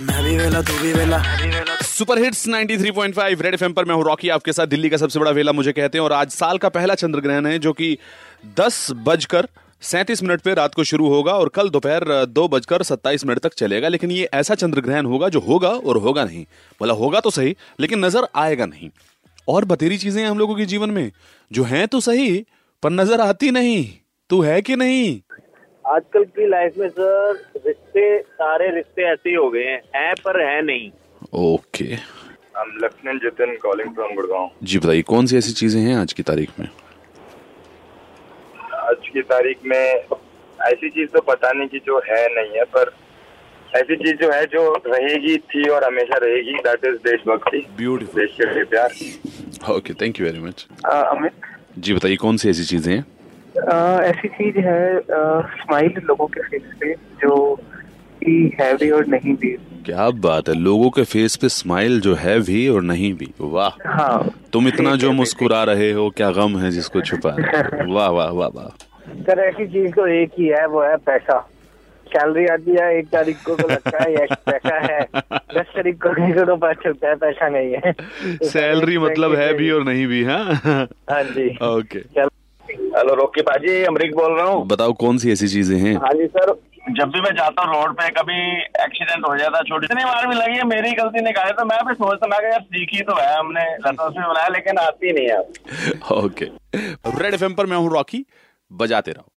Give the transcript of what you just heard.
मैं भी वेला तू भी वेला। सुपर हिट्स 93.5 रेड एफएम पर मैं हूँ रॉकी आपके साथ दिल्ली का सबसे बड़ा वेला मुझे कहते हैं और आज साल का पहला चंद्र ग्रहण है जो कि दस बजकर सैंतीस मिनट पे रात को शुरू होगा और कल दोपहर दो बजकर सत्ताईस मिनट तक चलेगा लेकिन ये ऐसा चंद्र ग्रहण होगा जो होगा और होगा नहीं। बोला होगा तो सही लेकिन नज़र आएगा नहीं। और बतेरी चीज़ें हैं हम लोगों के जीवन में जो हैं तो सही पर नज़र आती नहीं। तू है कि नहीं? आजकल की लाइफ में सर रिश्ते सारे रिश्ते ऐसे ही हो गए हैं है पर है नहीं। Okay. Lieutenant Jitin calling from Gurgaon. जी बताइए कौन सी ऐसी चीज़ें हैं आज की तारीख में? आज की तारीख में ऐसी चीज़ तो पता नहीं कि जो है नहीं है पर ऐसी चीज़ जो है जो रहेगी थी और हमेशा रहेगी दैट इज़ देशभक्ति। ब्यूटीफुल देश के लिए प्यार। Okay thank you very much Amit? जी बताइए कौन सी ऐसी चीज़ें हैं? ऐसी चीज़ है स्माइल लोगों के फेस पे जो कि है भी और नहीं भी। क्या बात है लोगों के फेस पे स्माइल जो है भी और नहीं भी। वाह। हाँ। तुम इतना जो मुस्कुरा रहे हो क्या गम है जिसको छुपा रहे वाह वाह वाह वाह। सर ऐसी चीज़ तो एक ही है वो है पैसा। सैलरी आती है एक तारीख को तो लगता है यस पैसा है। दस तारीख को देखो तो पता चलता है पैसा नहीं है। तो सैलरी मतलब है भी और नहीं भी हाँ? हाँ जी। ओके हेलो रोकी पाजी अमरीक बोल रहा हूँ। बताओ कौन सी ऐसी चीज़ें हैं? हाँ जी सर। जब भी मैं जाता हूँ रोड पे, कभी एक्सीडेंट हो जाता छोटी इतनी बार भी लगी है, मेरी गलती निकाले तो मैं भी सोचता मैं यार, सीखी तो है हमने से बनाया लेकिन आती नहीं है ओके रेड एफएम पर मैं हूँ, रॉकी, बजाते रहो।